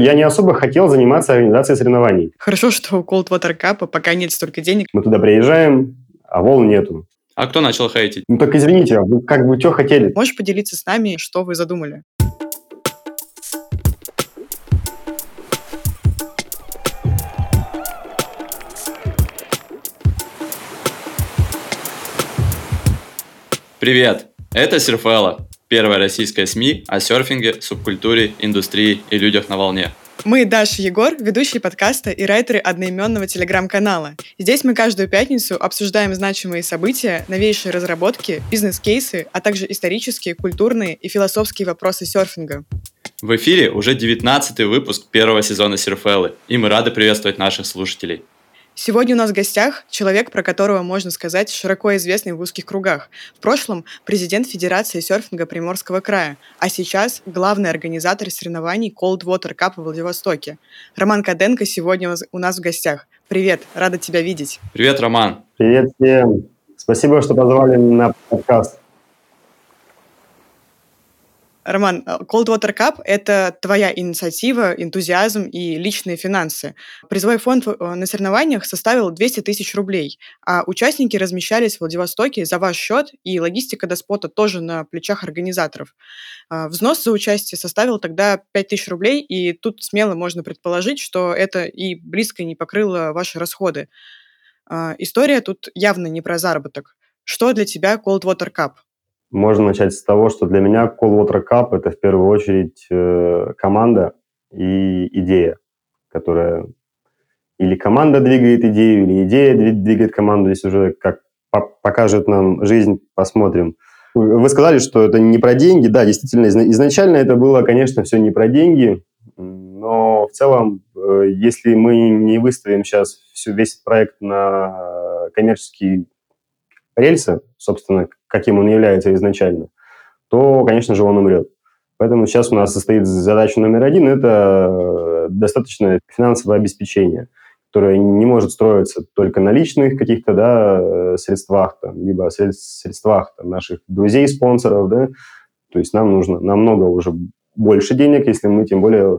Я не особо хотел заниматься организацией соревнований. Хорошо, что у Cold Water Cup пока нет столько денег. Мы туда приезжаем, а волн нету. А кто начал хейтить? Ну так извините, а вы как бы что хотели? Можешь поделиться с нами, что вы задумали? Привет! Это Серфелла, первая российская СМИ о серфинге, субкультуре, индустрии и людях на волне. Мы Даша Егор, ведущие подкаста и райтеры одноименного телеграм-канала. Здесь мы каждую пятницу обсуждаем значимые события, новейшие разработки, бизнес-кейсы, а также исторические, культурные и философские вопросы серфинга. В эфире уже 19 выпуск первого сезона Серфеллы, и мы рады приветствовать наших слушателей. Сегодня у нас в гостях человек, про которого можно сказать широко известный в узких кругах. В прошлом президент Федерации серфинга Приморского края, а сейчас главный организатор соревнований Cold Water Cup в Владивостоке. Роман Каденко сегодня у нас в гостях. Привет, рада тебя видеть. Привет, Роман. Привет всем. Спасибо, что позвали на подкаст. Роман, э, Cold Water Cup – это твоя инициатива, энтузиазм и личные финансы. Призовой фонд э, на соревнованиях составил 200 тысяч рублей, а участники размещались в Владивостоке за ваш счет, и логистика до спота тоже на плечах организаторов. А, взнос за участие составил тогда 5 тысяч рублей, и тут смело можно предположить, что это и близко не покрыло ваши расходы. А, история тут явно не про заработок. Что для тебя Cold Water Cup? Можно начать с того, что для меня Cold Water Cup – это в первую очередь э, команда и идея, которая или команда двигает идею, или идея двигает команду. Здесь уже как покажет нам жизнь, посмотрим. Вы сказали, что это не про деньги. Да, действительно, изначально это было, конечно, все не про деньги, но в целом, э, если мы не выставим сейчас всю, весь проект на коммерческие рельсы, собственно, каким он является изначально, то, конечно же, он умрет. Поэтому сейчас у нас состоит задача номер один – это э, достаточное финансовое обеспечение, которое не может строиться только на личных каких-то да, э, средствах, там, либо средствах там, наших друзей, спонсоров. Да? То есть нам нужно намного уже больше денег, если мы тем более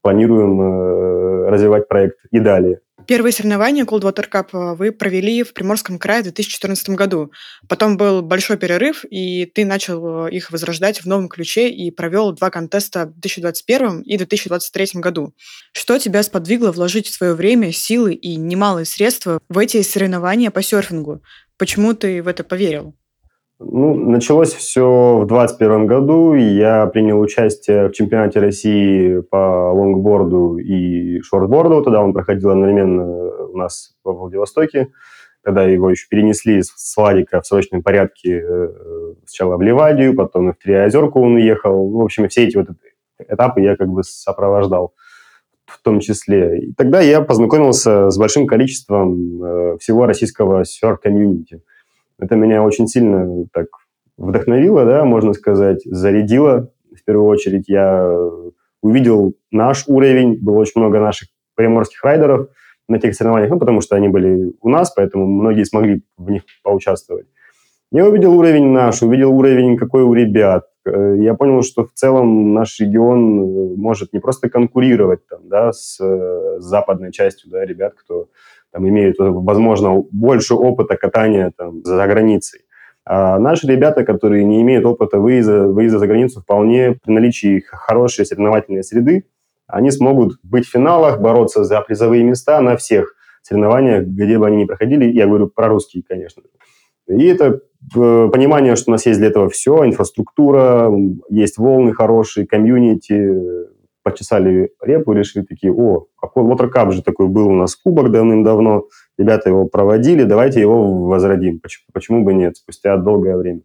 планируем э, развивать проект и далее. Первые соревнования Coldwater Cup э, вы провели в Приморском крае в 2014 году. Потом был большой перерыв, и ты начал э, их возрождать в новом ключе и провел два контеста в 2021 и 2023 году. Что тебя сподвигло вложить в свое время, силы и немалые средства в эти соревнования по серфингу? Почему ты в это поверил? Ну, началось все в 2021 году. Я принял участие в чемпионате России по лонгборду и шортборду. Тогда он проходил одновременно у нас во Владивостоке. Тогда его еще перенесли с Владика в срочном порядке э, сначала в Ливадию, потом и в Триозерку он уехал. Ну, в общем, все эти вот этапы я как бы сопровождал в том числе. И тогда я познакомился с большим количеством э, всего российского серф-комьюнити. Это меня очень сильно так вдохновило, да, можно сказать, зарядило. В первую очередь я увидел наш уровень, было очень много наших приморских райдеров на тех соревнованиях, ну, потому что они были у нас, поэтому многие смогли в них поучаствовать. Я увидел уровень наш, увидел уровень какой у ребят. Э, я понял, что в целом наш регион э, может не просто конкурировать там, да, с, э, западной частью да, ребят, кто там, имеют, возможно, больше опыта катания там, за границей. А наши ребята, которые не имеют опыта выезда, выезда за границу, вполне при наличии хорошей соревновательной среды, они смогут быть в финалах, бороться за призовые места на всех соревнованиях, где бы они ни проходили. Я говорю про русские, конечно. И это э, понимание, что у нас есть для этого все, инфраструктура, есть волны хорошие, комьюнити, почесали репу, решили такие, о, какой Water же такой был у нас кубок давным-давно, ребята его проводили, давайте его возродим. Почему, почему бы нет, спустя долгое время.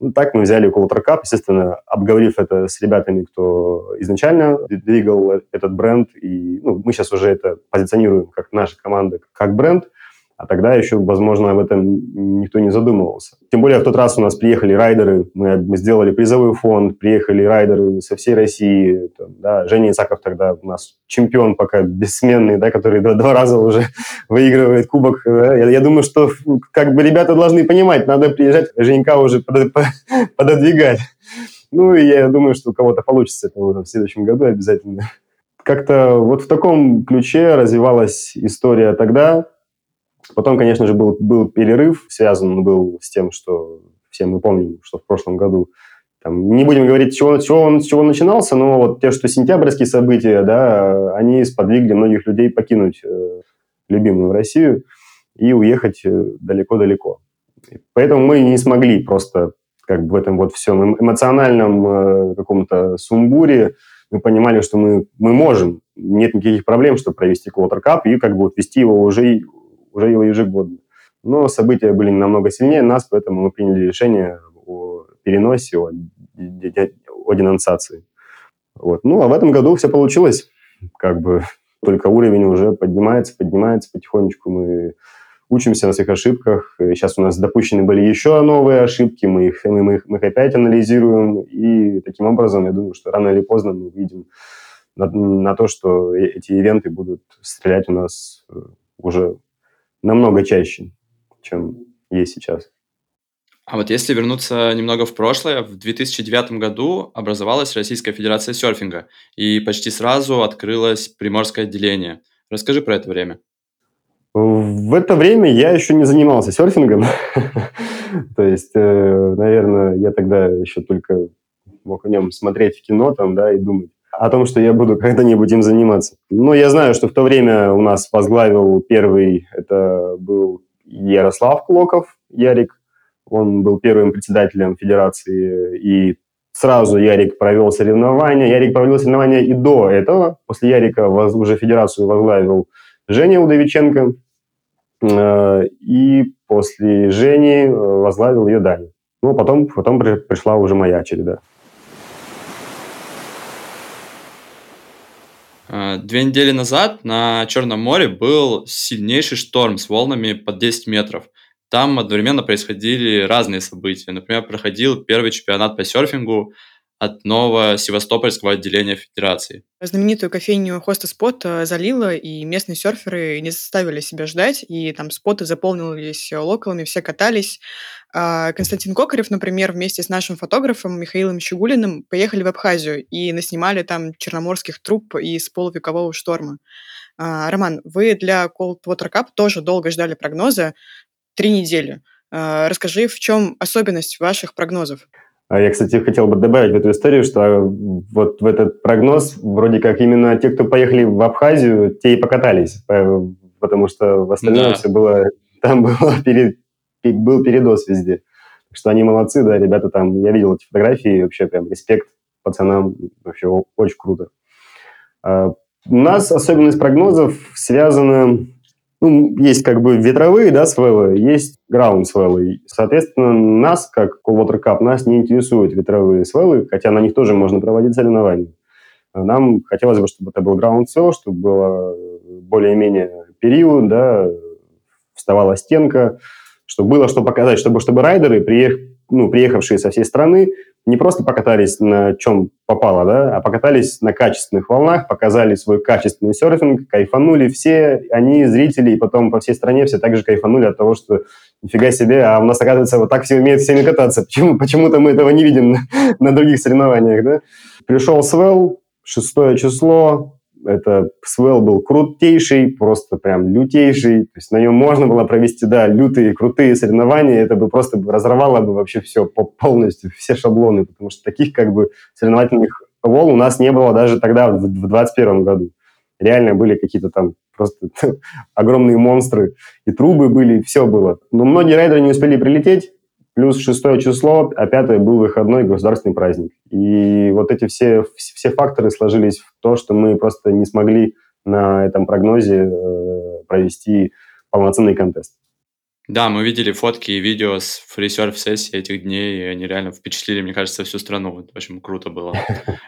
Ну, так мы взяли Water Cup, естественно, обговорив это с ребятами, кто изначально двигал этот бренд, и ну, мы сейчас уже это позиционируем как наша команда, как бренд – а тогда еще, возможно, об этом никто не задумывался. Тем более в тот раз у нас приехали райдеры, мы, сделали призовой фонд, приехали райдеры со всей России. Там, да, Женя Исаков тогда у нас чемпион пока бессменный, да, который два, два раза уже выигрывает кубок. Да. Я, я думаю, что как бы ребята должны понимать, надо приезжать, Женька уже под, пододвигать. Ну, и я думаю, что у кого-то получится это уже в следующем году обязательно как-то вот в таком ключе развивалась история тогда. Потом, конечно же, был, был перерыв, связан был с тем, что все мы помним, что в прошлом году там, не будем говорить, чего, чего он, с чего начинался, но вот те, что сентябрьские события, да, они сподвигли многих людей покинуть э, любимую Россию и уехать э, далеко-далеко. Поэтому мы не смогли просто как бы в этом вот всем эм, эмоциональном э, каком-то сумбуре мы понимали, что мы, мы можем, нет никаких проблем, чтобы провести Cup и как бы вот вести его уже, уже его ежегодно. Но события были намного сильнее нас, поэтому мы приняли решение о переносе, о, о денонсации. Вот. Ну, а в этом году все получилось. Как бы только уровень уже поднимается, поднимается потихонечку. Мы учимся на своих ошибках. Сейчас у нас допущены были еще новые ошибки, мы их, мы, их, мы их опять анализируем, и таким образом, я думаю, что рано или поздно мы выйдем на, на то, что э, эти ивенты будут стрелять у нас э, уже намного чаще, чем есть сейчас. А вот если вернуться немного в прошлое, в 2009 году образовалась Российская Федерация серфинга, и почти сразу открылось Приморское отделение. Расскажи про это время. В это время я еще не занимался серфингом. То есть, э, наверное, я тогда еще только мог о нем смотреть в кино там, да, и думать о том, что я буду когда-нибудь им заниматься. Но я знаю, что в то время у нас возглавил первый, это был Ярослав Клоков, Ярик. Он был первым председателем федерации, и сразу Ярик провел соревнования. Ярик провел соревнования и до этого. После Ярика уже федерацию возглавил Женя Удовиченко, э, и после Жени э, возглавил ее Даня. Ну, а потом, потом пришла уже моя череда. Две недели назад на Черном море был сильнейший шторм с волнами под 10 метров. Там одновременно происходили разные события. Например, проходил первый чемпионат по серфингу, от нового севастопольского отделения Федерации. Знаменитую кофейню Хоста Спот э, залило, и местные серферы не заставили себя ждать, и там споты заполнились локалами, все катались. А Константин Кокарев, например, вместе с нашим фотографом Михаилом Щегулиным поехали в Абхазию и наснимали там черноморских труб из полувекового шторма. А, Роман, вы для Cold Water Cup тоже долго ждали прогноза, три недели. А, расскажи, в чем особенность ваших прогнозов? А я, кстати, хотел бы добавить в эту историю, что вот в этот прогноз вроде как именно те, кто поехали в Абхазию, те и покатались, потому что в остальном да. все было... Там было перед, был передоз везде. Так что они молодцы, да, ребята там... Я видел эти фотографии, вообще прям респект пацанам, вообще очень круто. А, у нас особенность прогнозов связана ну, есть как бы ветровые, да, свеллы, есть граунд свеллы. Соответственно, нас, как Water Cup, нас не интересуют ветровые свеллы, хотя на них тоже можно проводить соревнования. Нам хотелось бы, чтобы это был граунд свел, чтобы было более-менее период, да, вставала стенка, чтобы было что показать, чтобы, чтобы райдеры, приех, ну, приехавшие со всей страны, не просто покатались на чем попало, да, а покатались на качественных волнах, показали свой качественный серфинг, кайфанули все, они, зрители, и потом по всей стране все также кайфанули от того, что нифига себе, а у нас, оказывается, вот так все умеют всеми кататься. Почему, почему-то мы этого не видим на, на других соревнованиях, да. Пришел Свел, шестое число, это Свел был крутейший, просто прям лютейший. То есть на нем можно было провести, да, лютые, крутые соревнования. Это бы просто разорвало бы вообще все полностью, все шаблоны, потому что таких как бы соревновательных волн у нас не было даже тогда, в 2021 году. Реально были какие-то там просто огромные монстры, и трубы были, все было. Но многие райдеры не успели прилететь, плюс шестое число, а пятое был выходной государственный праздник. И вот эти все, все факторы сложились в то, что мы просто не смогли на этом прогнозе э, провести полноценный контест. Да, мы видели фотки и видео с фрисерф-сессии этих дней, и они реально впечатлили, мне кажется, всю страну. Это очень круто было.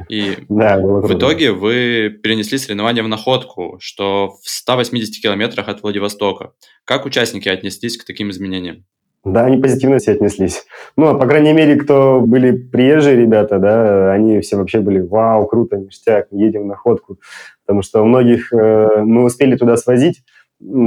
И в итоге вы перенесли соревнования в находку, что в 180 километрах от Владивостока. Как участники отнеслись к таким изменениям? Да, они позитивно все отнеслись. Ну, а по крайней мере, кто были приезжие ребята, да, они все вообще были, вау, круто, ништяк, едем на ходку. Потому что у многих э, мы успели туда свозить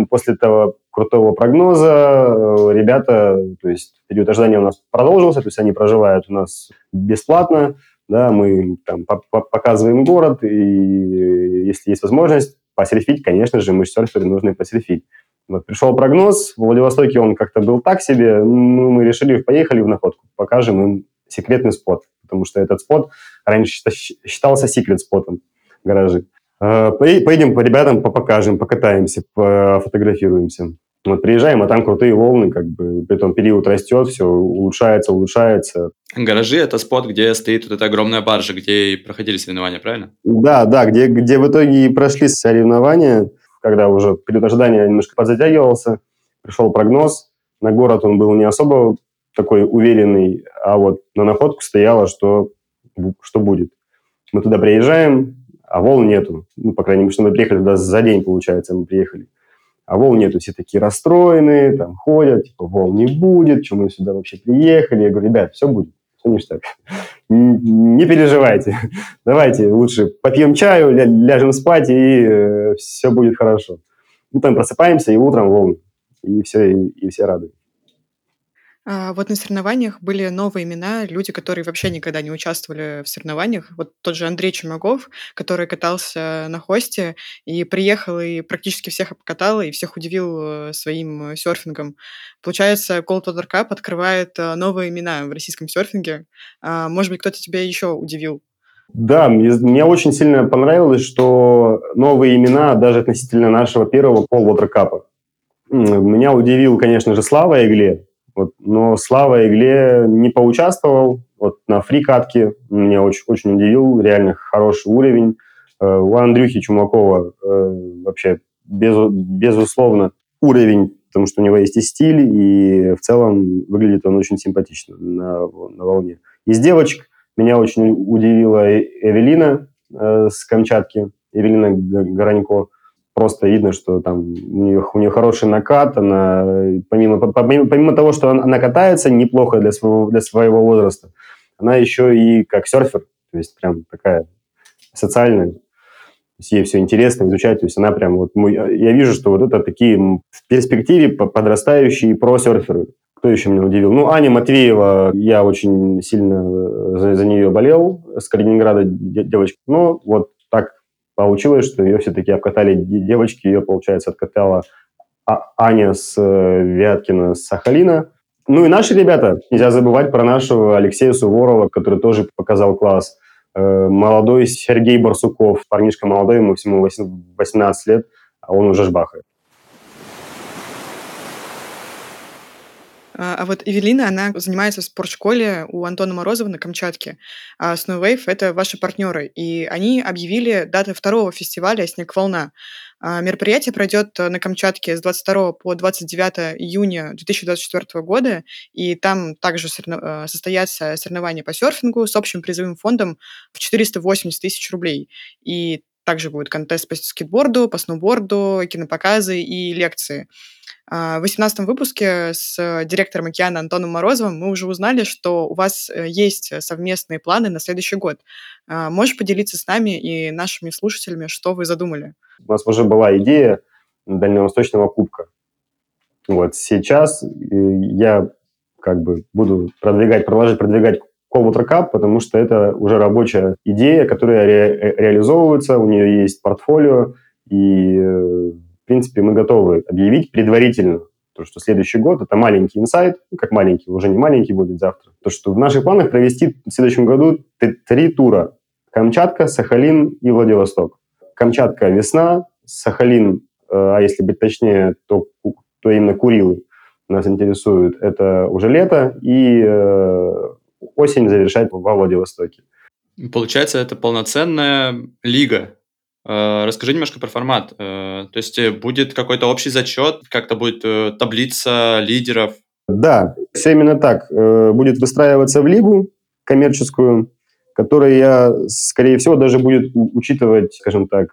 после того крутого прогноза. Э, ребята, то есть период ожидания у нас продолжился, то есть они проживают у нас бесплатно, да, мы там показываем город, и если есть возможность посерфить, конечно же, мы серферы, нужно посерфить. Вот пришел прогноз, в Владивостоке он как-то был так себе, ну, мы решили, поехали в находку, покажем им секретный спот, потому что этот спот раньше считался секрет-спотом гаражи. Э, поедем по ребятам, покажем, покатаемся, пофотографируемся. Вот приезжаем, а там крутые волны, как бы, при этом период растет, все улучшается, улучшается. Гаражи – это спот, где стоит вот эта огромная баржа, где и проходили соревнования, правильно? Да, да, где, где в итоге и прошли соревнования, когда уже период ожидания немножко подзатягивался, пришел прогноз, на город он был не особо такой уверенный, а вот на находку стояло, что, что будет. Мы туда приезжаем, а волн нету. Ну, по крайней мере, мы приехали туда за день, получается, мы приехали. А волн нету, все такие расстроенные, там ходят, типа, волн не будет, что мы сюда вообще приехали. Я говорю, ребят, все будет, все ништяк. Не переживайте, давайте лучше попьем чаю, ляжем спать, и э, все будет хорошо. Ну, там просыпаемся, и утром волн, и все, и, и все рады. А, вот на соревнованиях были новые имена, люди, которые вообще никогда не участвовали в соревнованиях. Вот тот же Андрей Чумаков, который катался на хосте и приехал и практически всех обкатал и всех удивил э, своим серфингом. Получается, Cold Water Cup открывает э, новые имена в российском серфинге. А, может быть, кто-то тебя еще удивил? Да, мне, мне очень сильно понравилось, что новые имена даже относительно нашего первого Cold Water Cup. Меня удивил, конечно же, Слава Игле, вот, но Слава Игле не поучаствовал. Вот на фрикатке меня очень, очень удивил. Реально хороший уровень. Э, у Андрюхи Чумакова э, вообще без, безусловно уровень, потому что у него есть и стиль, и в целом выглядит он очень симпатично на, на волне. Из девочек меня очень удивила Эвелина э, с Камчатки, Эвелина Горанько просто видно, что там у нее, у нее хороший накат, она помимо, помимо, помимо того, что она катается неплохо для своего, для своего возраста, она еще и как серфер, то есть прям такая социальная, то есть ей все интересно изучать, то есть она прям вот, я вижу, что вот это такие в перспективе подрастающие про-серферы. Кто еще меня удивил? Ну, Аня Матвеева, я очень сильно за, за нее болел, с Калининграда девочка. Но вот так Получилось, что ее все-таки обкатали девочки, ее, получается, откатала а-, Аня с э, Вяткина, с Сахалина. Ну и наши ребята, нельзя забывать про нашего Алексея Суворова, который тоже показал класс. Э, молодой Сергей Барсуков, парнишка молодой, ему всему 18 лет, а он уже жбахает. А, а вот Эвелина, она занимается в спортшколе у Антона Морозова на Камчатке. А Snowwave — это ваши партнеры. И они объявили даты второго фестиваля «Снег волна». А, мероприятие пройдет на Камчатке с 22 по 29 июня 2024 года, и там также а, состоятся соревнования по серфингу с общим призовым фондом в 480 тысяч рублей. И также будет контест по скейтборду, по сноуборду, кинопоказы и лекции. А, в 18 выпуске с директором «Океана» Антоном Морозовым мы уже узнали, что у вас э, есть совместные планы на следующий год. А, можешь поделиться с нами и нашими слушателями, что вы задумали? У нас уже была идея дальневосточного кубка. Вот сейчас э, я как бы буду продвигать, продолжать продвигать Cold Cup, потому что это уже рабочая идея, которая ре- э, реализовывается, у нее есть портфолио, и в принципе, мы готовы объявить предварительно, то, что следующий год – это маленький инсайт, ну, как маленький, уже не маленький будет завтра. То, что в наших планах провести в следующем году три тура. Камчатка, Сахалин и Владивосток. Камчатка – весна, Сахалин, э, а если быть точнее, то, то именно Курилы нас интересуют, это уже лето, и э, осень завершать во Владивостоке. Получается, это полноценная лига, Э, расскажи немножко про формат. Э, то есть э, будет какой-то общий зачет, как-то будет таблица лидеров? Да, все именно так. Будет выстраиваться в лигу коммерческую, которая, я, скорее всего, даже будет учитывать, скажем так,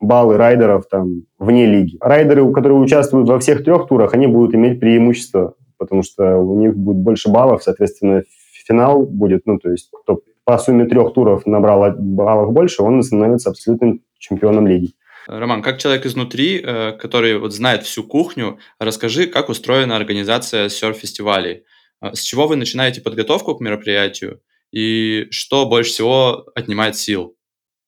баллы райдеров там вне лиги. Райдеры, которые участвуют во всех трех турах, они будут иметь преимущество, потому что у них будет больше баллов, соответственно, финал будет, ну, то есть кто по сумме трех туров набрал баллов больше, он становится абсолютным чемпионом лиги. Роман, как человек изнутри, э, который вот знает всю кухню, расскажи, как устроена организация серф-фестивалей. Э, с чего вы начинаете подготовку к мероприятию и что больше всего отнимает сил?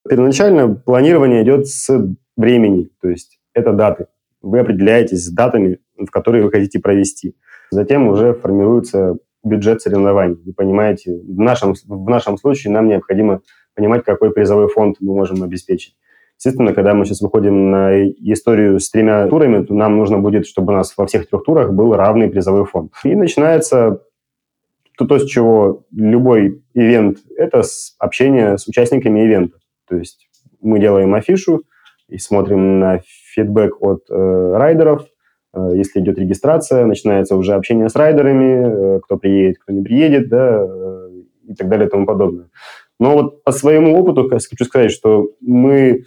Первоначально планирование идет с времени, то есть это даты. Вы определяетесь с датами, в которые вы хотите провести. Затем уже формируется бюджет соревнований. Вы понимаете, в нашем, в нашем случае нам необходимо понимать, какой призовой фонд мы можем обеспечить. Естественно, когда мы сейчас выходим на историю с тремя турами, то нам нужно будет, чтобы у нас во всех трех турах был равный призовой фонд. И начинается то, то с чего любой ивент – это общение с участниками ивента. То есть мы делаем афишу и смотрим на фидбэк от э, райдеров. Э, если идет регистрация, начинается уже общение с райдерами, э, кто приедет, кто не приедет, да, э, и так далее и тому подобное. Но вот по своему опыту хочу сказать, что мы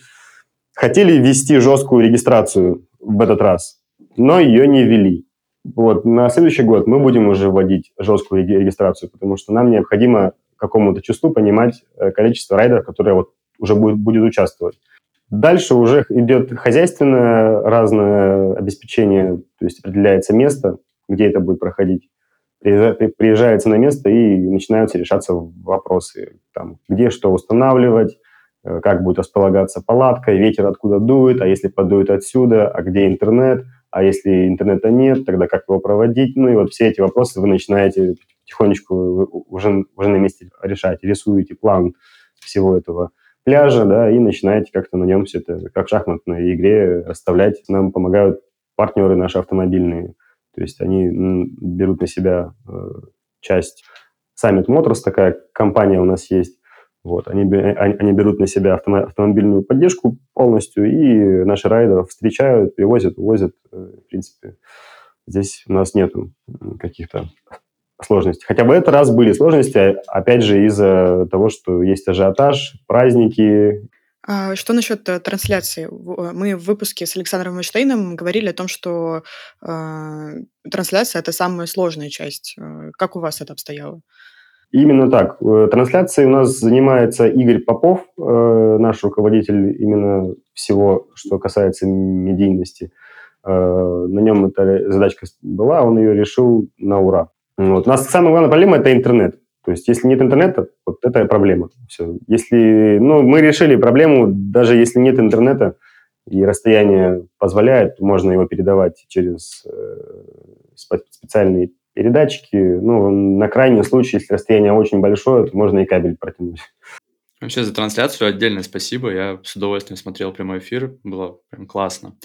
хотели ввести жесткую регистрацию в этот раз, но ее не ввели. Вот. На следующий год мы будем уже вводить жесткую регистрацию, потому что нам необходимо какому-то числу понимать количество райдеров, которые вот уже будет, будет участвовать. Дальше уже идет хозяйственное разное обеспечение, то есть определяется место, где это будет проходить. Приезжается на место и начинаются решаться вопросы, там, где что устанавливать, э, как будет располагаться палатка, ветер откуда дует, а если подует отсюда, а где интернет, а если интернета нет, тогда как его проводить? Ну и вот все эти вопросы вы начинаете потихонечку уже, уже на месте решать, рисуете план всего этого пляжа, да, и начинаете как-то на нем все это, как в шахматной игре, расставлять. Нам помогают партнеры наши автомобильные. То есть они берут на себя э, часть Summit Motors, такая компания у нас есть. Вот, они, они, они берут на себя автомобильную поддержку полностью, и наши райдеров встречают, привозят, увозят. Э, в принципе, здесь у нас нет каких-то сложностей. Хотя бы этот раз были сложности, опять же, из-за того, что есть ажиотаж, праздники. А что насчет э, трансляции? Э, мы в выпуске с Александром Эйнштейном говорили о том, что э, трансляция это самая сложная часть. Как у вас это обстояло? Именно так. Э, трансляцией у нас занимается Игорь Попов, э, наш руководитель именно всего, что касается медийности. Э, на нем эта задачка была, он ее решил на ура. Вот. У нас самая главная проблема – это интернет. То есть, если нет интернета, вот это проблема. Все. Если, ну, мы решили проблему, даже если нет интернета и расстояние позволяет, можно его передавать через э, специальные передатчики, ну, на крайний случай, если расстояние очень большое, то можно и кабель протянуть. Вообще за трансляцию отдельное спасибо. Я с удовольствием смотрел прямой эфир. Было прям классно.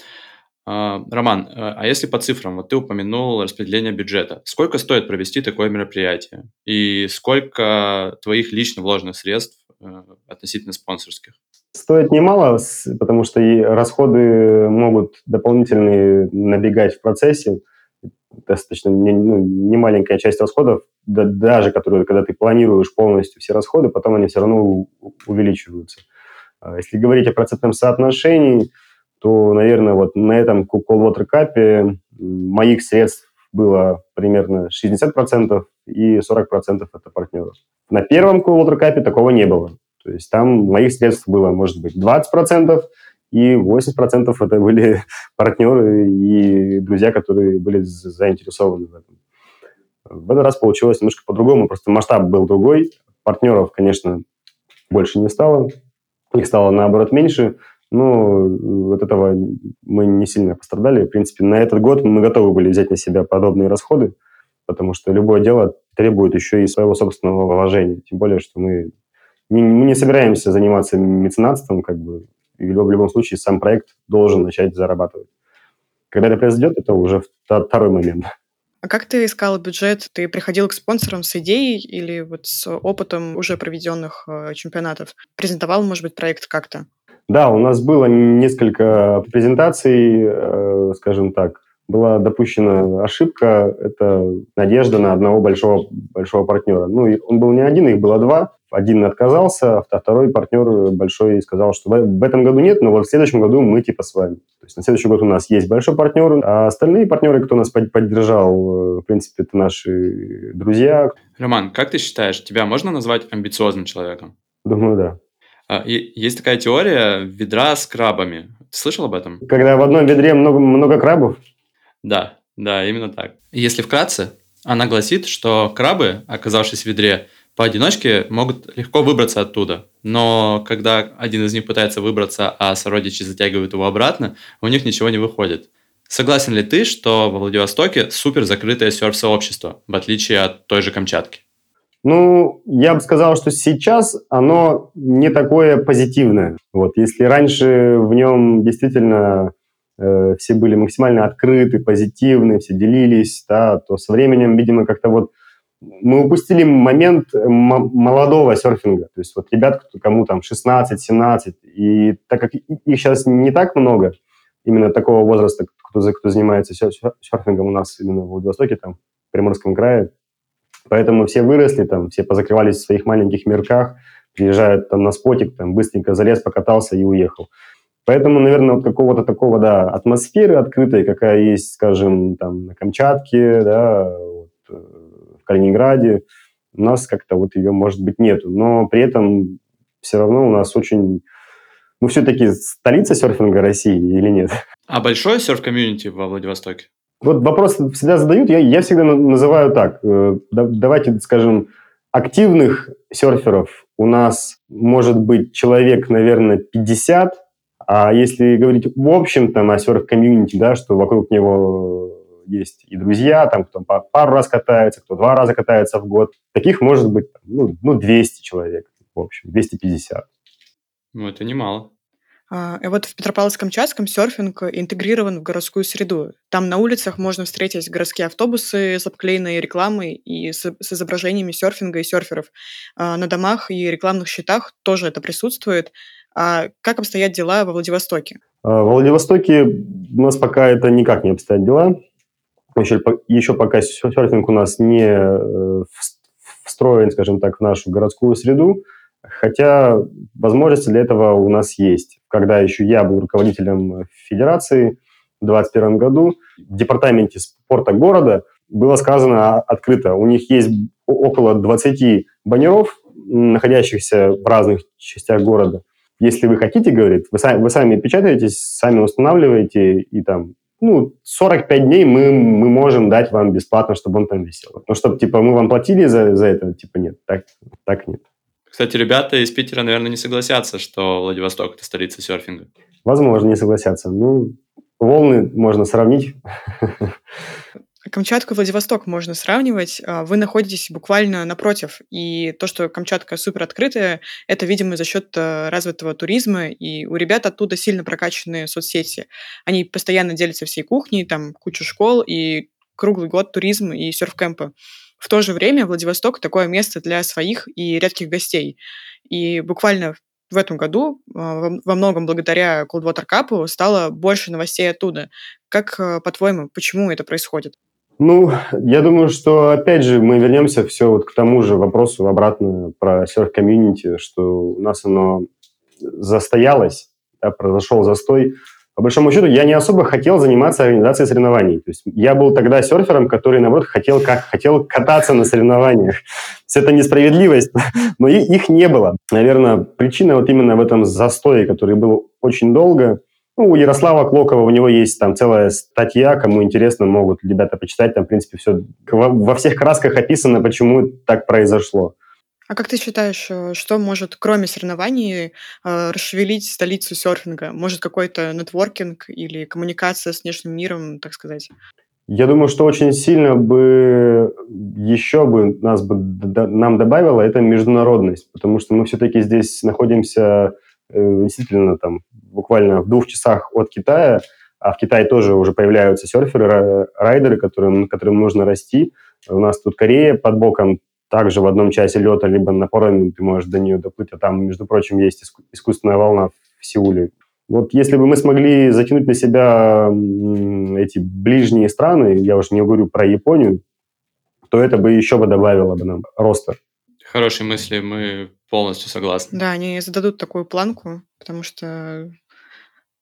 А, Роман, а, а если по цифрам? Вот ты упомянул распределение бюджета. Сколько стоит провести такое мероприятие? И сколько твоих лично вложенных средств э, относительно спонсорских? Стоит немало, потому что и расходы могут дополнительные набегать в процессе достаточно не, ну, не маленькая часть расходов, да, даже которые, когда ты планируешь полностью все расходы, потом они все равно увеличиваются. А если говорить о процентном соотношении, то, наверное, вот на этом Cold Water Cup моих средств было примерно 60% и 40% это партнеров. На первом Cold Water Cup такого не было. То есть там моих средств было, может быть, 20%, и 80% это были партнеры и друзья, которые были заинтересованы в этом. В этот раз получилось немножко по-другому, просто масштаб был другой. Партнеров, конечно, больше не стало, их стало наоборот меньше, но от этого мы не сильно пострадали. В принципе, на этот год мы готовы были взять на себя подобные расходы, потому что любое дело требует еще и своего собственного вложения. Тем более, что мы не, мы не собираемся заниматься меценатством, как бы и в любом случае сам проект должен начать зарабатывать. Когда это произойдет, это уже второй момент. А как ты искал бюджет? Ты приходил к спонсорам с идеей или вот с опытом уже проведенных э, чемпионатов? Презентовал, может быть, проект как-то? Да, у нас было несколько презентаций, э, скажем так. Была допущена ошибка, это надежда на одного большого, большого партнера. Ну, он был не один, их было два один отказался, а второй партнер большой сказал, что в этом году нет, но вот в следующем году мы типа с вами. То есть на следующий год у нас есть большой партнер, а остальные партнеры, кто нас поддержал, э, в принципе, это наши друзья. Роман, как ты считаешь, тебя можно назвать амбициозным человеком? Думаю, да. А, есть такая теория ведра с крабами. Ты слышал об этом? Когда в одном ведре много, много крабов? Да, да, именно так. Если вкратце, она гласит, что крабы, оказавшись в ведре, поодиночке могут легко выбраться оттуда. Но когда один из них пытается выбраться, а сородичи затягивают его обратно, у них ничего не выходит. Согласен ли ты, что во Владивостоке супер закрытое серф-сообщество, в отличие от той же Камчатки? Ну, я бы сказал, что сейчас оно не такое позитивное. Вот, если раньше в нем действительно э, все были максимально открыты, позитивны, все делились, да, то со временем, видимо, как-то вот мы упустили момент молодого серфинга. То есть вот ребят, кому там 16-17, и так как их сейчас не так много, именно такого возраста, кто, кто занимается серфингом у нас именно в Владивостоке, там, в Приморском крае, Поэтому все выросли, там, все позакрывались в своих маленьких мирках, приезжают там на спотик, там, быстренько залез, покатался и уехал. Поэтому, наверное, вот какого-то такого, да, атмосферы открытой, какая есть, скажем, там, на Камчатке, да, вот, э, в Калининграде, у нас как-то вот ее, может быть, нету. Но при этом все равно у нас очень... Ну, все-таки столица серфинга России или нет? А большое серф-комьюнити во Владивостоке? Вот вопрос всегда задают, я, я всегда называю так. Э, давайте, скажем, активных серферов у нас может быть человек, наверное, 50, а если говорить в общем там о серф-комьюнити, да, что вокруг него есть и друзья, там кто пару раз катается, кто два раза катается в год, таких может быть ну, ну 200 человек, в общем, 250. Ну, это немало. А, и вот в Петропавловск-Камчатском серфинг интегрирован в городскую среду. Там на улицах можно встретить городские автобусы с обклеенной рекламой и с, с изображениями серфинга и серферов. А, на домах и рекламных щитах тоже это присутствует. А как обстоят дела во Владивостоке? А, во Владивостоке у нас пока это никак не обстоят дела. Еще, еще пока серфинг у нас не э, встроен, скажем так, в нашу городскую среду. Хотя возможности для этого у нас есть. Когда еще я был руководителем федерации в 2021 году, в департаменте спорта города было сказано открыто, у них есть около 20 баннеров, находящихся в разных частях города. Если вы хотите, говорит, вы сами, вы сами печатаетесь, сами устанавливаете, и там ну, 45 дней мы, мы можем дать вам бесплатно, чтобы он там висел. Но чтобы, типа, мы вам платили за, за это, типа, нет, так, так нет. Кстати, ребята из Питера, наверное, не согласятся, что Владивосток – это столица серфинга. Возможно, не согласятся. Ну, волны можно сравнить. Камчатку и Владивосток можно сравнивать. А, вы находитесь буквально напротив. И то, что Камчатка супер открытая, это, видимо, за счет э, развитого туризма. И у ребят оттуда сильно прокачанные соцсети. Они постоянно делятся всей кухней, там куча школ и круглый год туризм и серф-кемпы. В то же время Владивосток такое место для своих и редких гостей. И буквально в этом году а, во многом благодаря Coldwater Cup стало больше новостей оттуда. Как, э, по-твоему, почему это происходит? Ну, я думаю, что, опять же, мы вернемся все вот к тому же вопросу обратно про серф-комьюнити, что у нас оно застоялось, да, произошел застой, по большому счету, я не особо хотел заниматься организацией соревнований. То есть я был тогда серфером, который, наоборот, хотел, как, хотел кататься на соревнованиях. То это несправедливость, но их не было. Наверное, причина вот именно в этом застое, который был очень долго. Ну, у Ярослава Клокова, у него есть там целая статья, кому интересно, могут ребята почитать. Там, в принципе, все во всех красках описано, почему так произошло. А как ты считаешь, э, что может, кроме соревнований, э, расшевелить столицу серфинга? Может, какой-то нетворкинг или коммуникация с внешним миром, так сказать? Я думаю, что очень сильно бы еще бы нас бы нам добавило это международность, потому что мы все-таки здесь находимся э, действительно там буквально в двух часах от Китая, а в Китае тоже уже появляются серферы, райдеры, которым, которым нужно расти. У нас тут Корея под боком, также в одном часе лета, либо на пароме ты можешь до нее доплыть, а там, между прочим, есть искусственная волна в Сеуле. Вот если бы мы смогли затянуть на себя эти ближние страны, я уж не говорю про Японию, то это бы еще бы добавило бы нам роста. Хорошие мысли, мы полностью согласны. Да, они зададут такую планку, потому что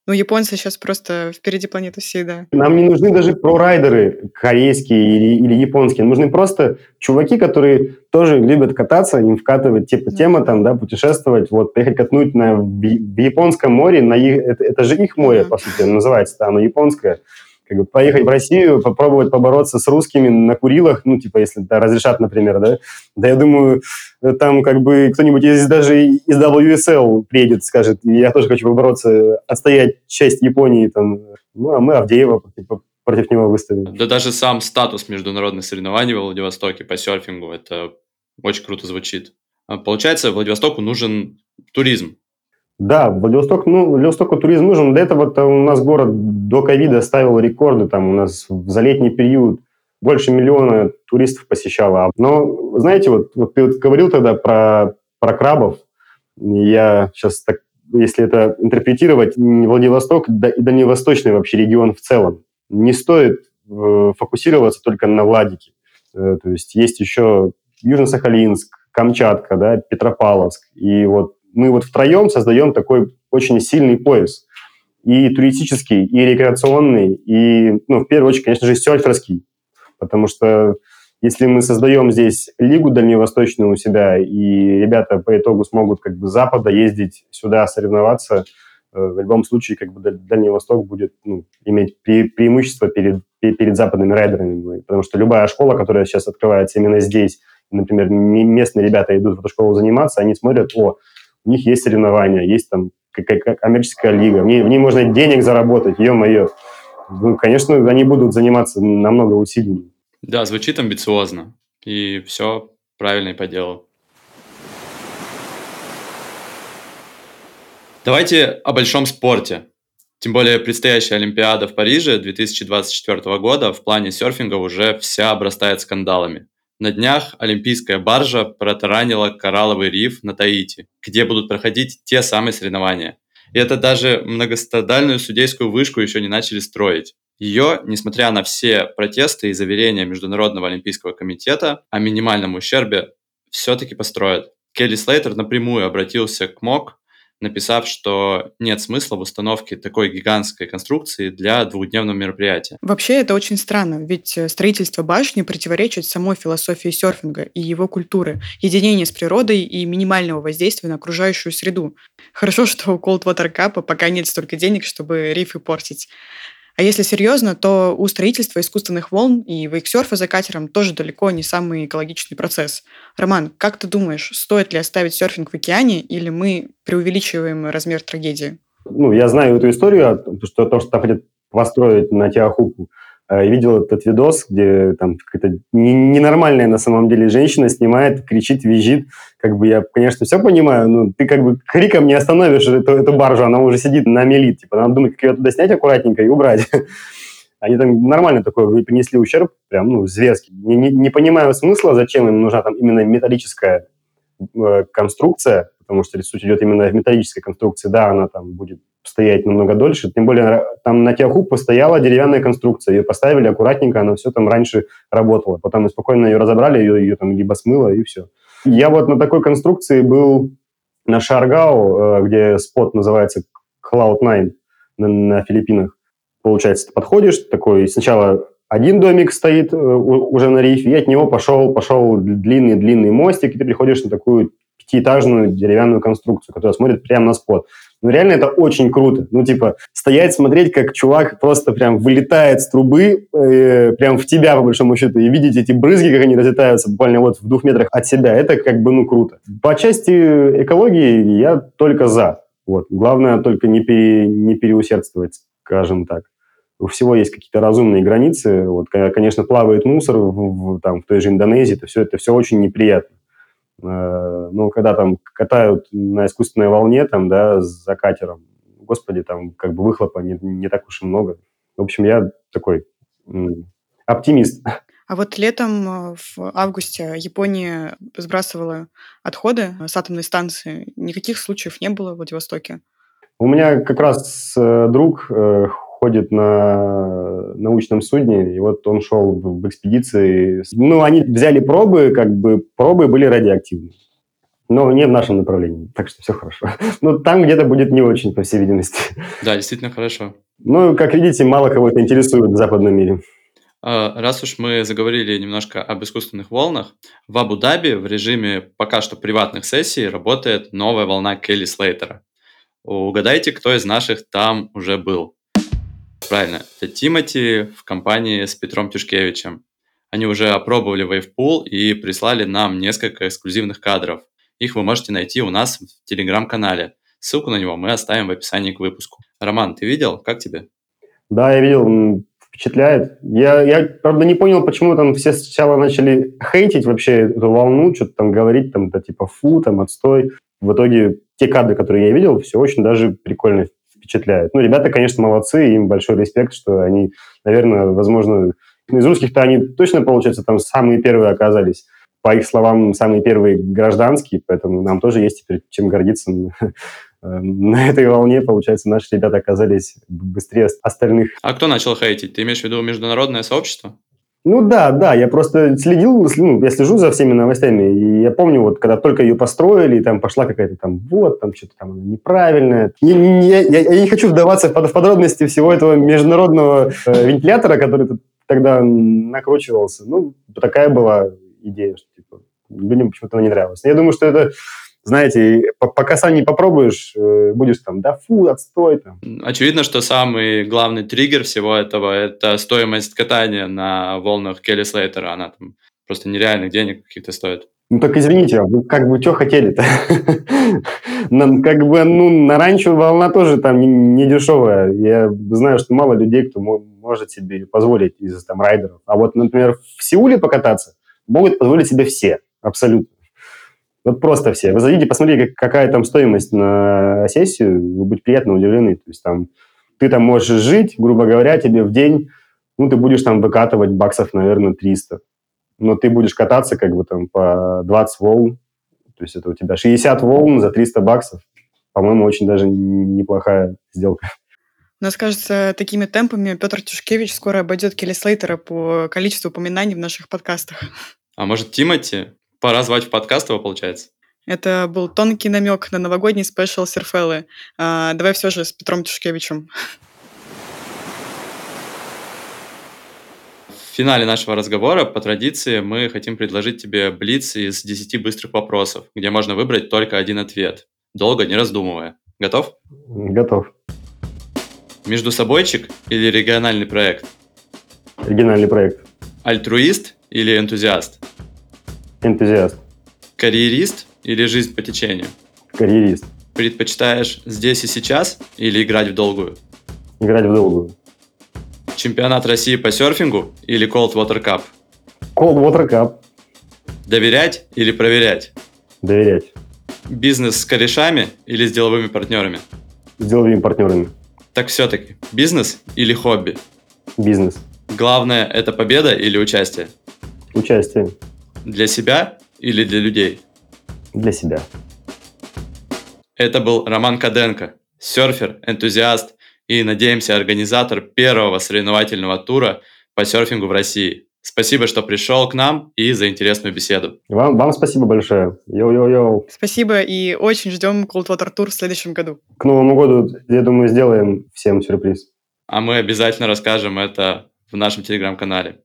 ну, японцы сейчас просто впереди планеты всей, да. Нам не нужны даже прорайдеры корейские или, или японские. Нам нужны просто чуваки, которые тоже любят кататься, им вкатывать типа тема там, да, путешествовать, вот, поехать катнуть на, в, в японском море, на, это, это же их море, по сути, называется, да, оно японское. Как бы поехать в Россию, попробовать побороться с русскими на Курилах, ну, типа, если да, разрешат, например, да, да я думаю, там как бы кто-нибудь из даже из WSL приедет, скажет, я тоже хочу побороться, отстоять часть Японии, там, ну, а мы Авдеева типа, против него выставим. Да даже сам статус международных соревнований в Владивостоке по серфингу, это очень круто звучит. А получается, Владивостоку нужен туризм, да, Владивосток, ну, Владивостоку туризм нужен. До этого у нас город до ковида ставил рекорды. Там у нас за летний период больше миллиона туристов посещало. Но, знаете, вот, вот ты вот говорил тогда про, про крабов. Я сейчас так, если это интерпретировать, Владивосток да, и дальневосточный вообще регион в целом. Не стоит э, фокусироваться только на Владике. Э, то есть есть еще Южно-Сахалинск, Камчатка, да, Петропавловск. И вот мы вот втроем создаем такой очень сильный пояс. И туристический, и рекреационный, и, ну, в первую очередь, конечно же, серферский. Потому что если мы создаем здесь лигу дальневосточную у себя, и ребята по итогу смогут как бы с запада ездить сюда соревноваться, э, в любом случае как бы Дальний Восток будет ну, иметь пре- преимущество перед, перед западными райдерами. Потому что любая школа, которая сейчас открывается именно здесь, например, местные ребята идут в эту школу заниматься, они смотрят, о, у них есть соревнования, есть там коммерческая лига, в ней, в ней можно денег заработать, ё-моё. Ну, конечно, они будут заниматься намного усиленнее. Да, звучит амбициозно. И все правильно и по делу. Давайте о большом спорте. Тем более предстоящая Олимпиада в Париже 2024 года в плане серфинга уже вся обрастает скандалами. На днях олимпийская баржа протаранила коралловый риф на Таити, где будут проходить те самые соревнования. И это даже многострадальную судейскую вышку еще не начали строить. Ее, несмотря на все протесты и заверения Международного олимпийского комитета о минимальном ущербе, все-таки построят. Келли Слейтер напрямую обратился к МОК написав, что нет смысла в установке такой гигантской конструкции для двухдневного мероприятия. Вообще это очень странно, ведь э, строительство башни противоречит самой философии серфинга и его культуры, единения с природой и минимального воздействия на окружающую среду. Хорошо, что у Coldwater Cup пока нет столько денег, чтобы рифы портить. А если серьезно, то у строительства искусственных волн и вейксерфа за катером тоже далеко не самый экологичный процесс. Роман, как ты думаешь, стоит ли оставить серфинг в океане или мы преувеличиваем размер трагедии? Ну, я знаю эту историю, что то, что там хотят построить на Тиахуку, я видел этот видос, где там какая-то ненормальная на самом деле женщина снимает, кричит, визжит. Как бы я, конечно, все понимаю, но ты как бы криком не остановишь эту, эту баржу, она уже сидит на мели. Типа, надо думать, как ее туда снять аккуратненько и убрать. Они там нормально такое принесли ущерб, прям, ну, зверский. Не, не, не понимаю смысла, зачем им нужна там именно металлическая э, конструкция, потому что суть идет именно в металлической конструкции. Да, она там будет стоять намного дольше. Тем более там на Тиаху постояла деревянная конструкция. Ее поставили аккуратненько, она все там раньше работала. Потом спокойно ее разобрали, ее, ее там либо смыло, и все. Я вот на такой конструкции был на Шаргау, э, где спот называется Cloud9 на, на Филиппинах. Получается, ты подходишь, такой сначала один домик стоит э, уже на рифе, и от него пошел, пошел длинный-длинный мостик, и ты приходишь на такую пятиэтажную деревянную конструкцию, которая смотрит прямо на спот. Ну, реально это очень круто. Ну, типа, стоять, смотреть, как чувак просто прям вылетает с трубы, э, прям в тебя, по большому счету, и видеть эти брызги, как они разлетаются буквально вот в двух метрах от себя, это как бы, ну, круто. По части экологии я только за. Вот. Главное только не, пере, не переусердствовать, скажем так. У всего есть какие-то разумные границы. Вот, конечно, плавает мусор в, в, там, в той же Индонезии, это все, это все очень неприятно. Э, ну, когда там катают на искусственной волне, там, да, за катером, господи, там как бы выхлопа не, не так уж и много. В общем, я такой оптимист. А вот летом э, в августе Япония сбрасывала отходы с атомной станции. Никаких случаев не было в Владивостоке? У меня как раз э, друг ходит на научном судне, и вот он шел в, экспедиции. Ну, они взяли пробы, как бы пробы были радиоактивные. Но не в нашем направлении, так что все хорошо. Но там где-то будет не очень, по всей видимости. Да, действительно хорошо. Ну, как видите, мало кого это интересует в западном мире. А, раз уж мы заговорили немножко об искусственных волнах, в Абу-Даби в режиме пока что приватных сессий работает новая волна Келли Слейтера. Угадайте, кто из наших там уже был? Правильно, это Тимати в компании с Петром Тюшкевичем. Они уже опробовали Wavepool и прислали нам несколько эксклюзивных кадров. Их вы можете найти у нас в телеграм-канале. Ссылку на него мы оставим в описании к выпуску. Роман, ты видел? Как тебе? Да, я видел. Впечатляет. Я, я, правда, не понял, почему там все сначала начали хейтить вообще эту волну, что-то там говорить, там, да, типа, фу, там, отстой. В итоге те кадры, которые я видел, все очень даже прикольно впечатляет. Ну, ребята, конечно, молодцы, им большой респект, что они, наверное, возможно, из русских-то они точно, получается, там самые первые оказались. По их словам, самые первые гражданские, поэтому нам тоже есть теперь чем гордиться. На этой волне, получается, наши ребята оказались быстрее остальных. А кто начал хейтить? Ты имеешь в виду международное сообщество? Ну да, да, я просто следил, ну, я слежу за всеми новостями, и я помню, вот когда только ее построили, и там пошла какая-то там, вот, там что-то там неправильное. Я, я, я, я не хочу вдаваться в подробности всего этого международного э, вентилятора, который тогда накручивался. Ну, такая была идея, что типа, людям почему-то она не нравилась. Я думаю, что это знаете, пока сам не попробуешь, э, будешь там, да фу, отстой там. Очевидно, что самый главный триггер всего этого – это стоимость катания на волнах Келли Слейтера. Она там просто нереальных денег каких-то стоит. Ну так извините, а вы как бы что хотели-то? Нам как бы, ну, на ранчо волна тоже там не, не дешевая. Я знаю, что мало людей, кто может себе позволить из там райдеров. А вот, например, в Сеуле покататься могут позволить себе все, абсолютно. Вот просто все. Вы зайдите, посмотрите, какая там стоимость на сессию, вы будете приятно удивлены. То есть там ты там можешь жить, грубо говоря, тебе в день, ну, ты будешь там выкатывать баксов, наверное, 300. Но ты будешь кататься как бы там по 20 волн. То есть это у тебя 60 волн за 300 баксов. По-моему, очень даже неплохая сделка. Мне кажется, такими темпами Петр Тюшкевич скоро обойдет Келли Слейтера по количеству упоминаний в наших подкастах. А может, Тимати? Пора звать в подкаст его, получается. Это был тонкий намек на новогодний спешл Серфеллы. А, давай все же с Петром Тишкевичем. В финале нашего разговора, по традиции, мы хотим предложить тебе блиц из 10 быстрых вопросов, где можно выбрать только один ответ, долго не раздумывая. Готов? Готов. Между собойчик или региональный проект? Региональный проект. Альтруист или энтузиаст? Энтузиаст. Карьерист или жизнь по течению? Карьерист. Предпочитаешь здесь и сейчас или играть в долгую? Играть в долгую. Чемпионат России по серфингу или Cold Water Cup? Cold Water Cup. Доверять или проверять? Доверять. Бизнес с корешами или с деловыми партнерами? С деловыми партнерами. Так все-таки, бизнес или хобби? Бизнес. Главное – это победа или участие? Участие. Для себя или для людей? Для себя. Это был Роман Каденко, серфер, энтузиаст и, надеемся, организатор первого соревновательного тура по серфингу в России. Спасибо, что пришел к нам и за интересную беседу. Вам, вам спасибо большое. Йоу-йоу-йоу. Спасибо и очень ждем Coldwater Tour в следующем году. К Новому году, я думаю, сделаем всем сюрприз. А мы обязательно расскажем это в нашем телеграм-канале.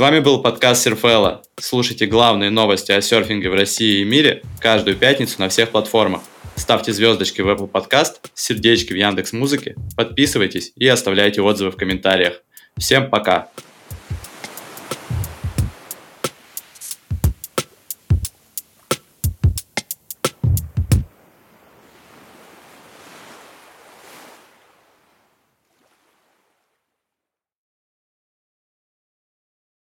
Вами был подкаст Серфелла. Слушайте главные новости о серфинге в России и мире каждую пятницу на всех платформах. Ставьте звездочки в Apple Podcast, сердечки в Яндекс Музыке, подписывайтесь и оставляйте отзывы в комментариях. Всем пока!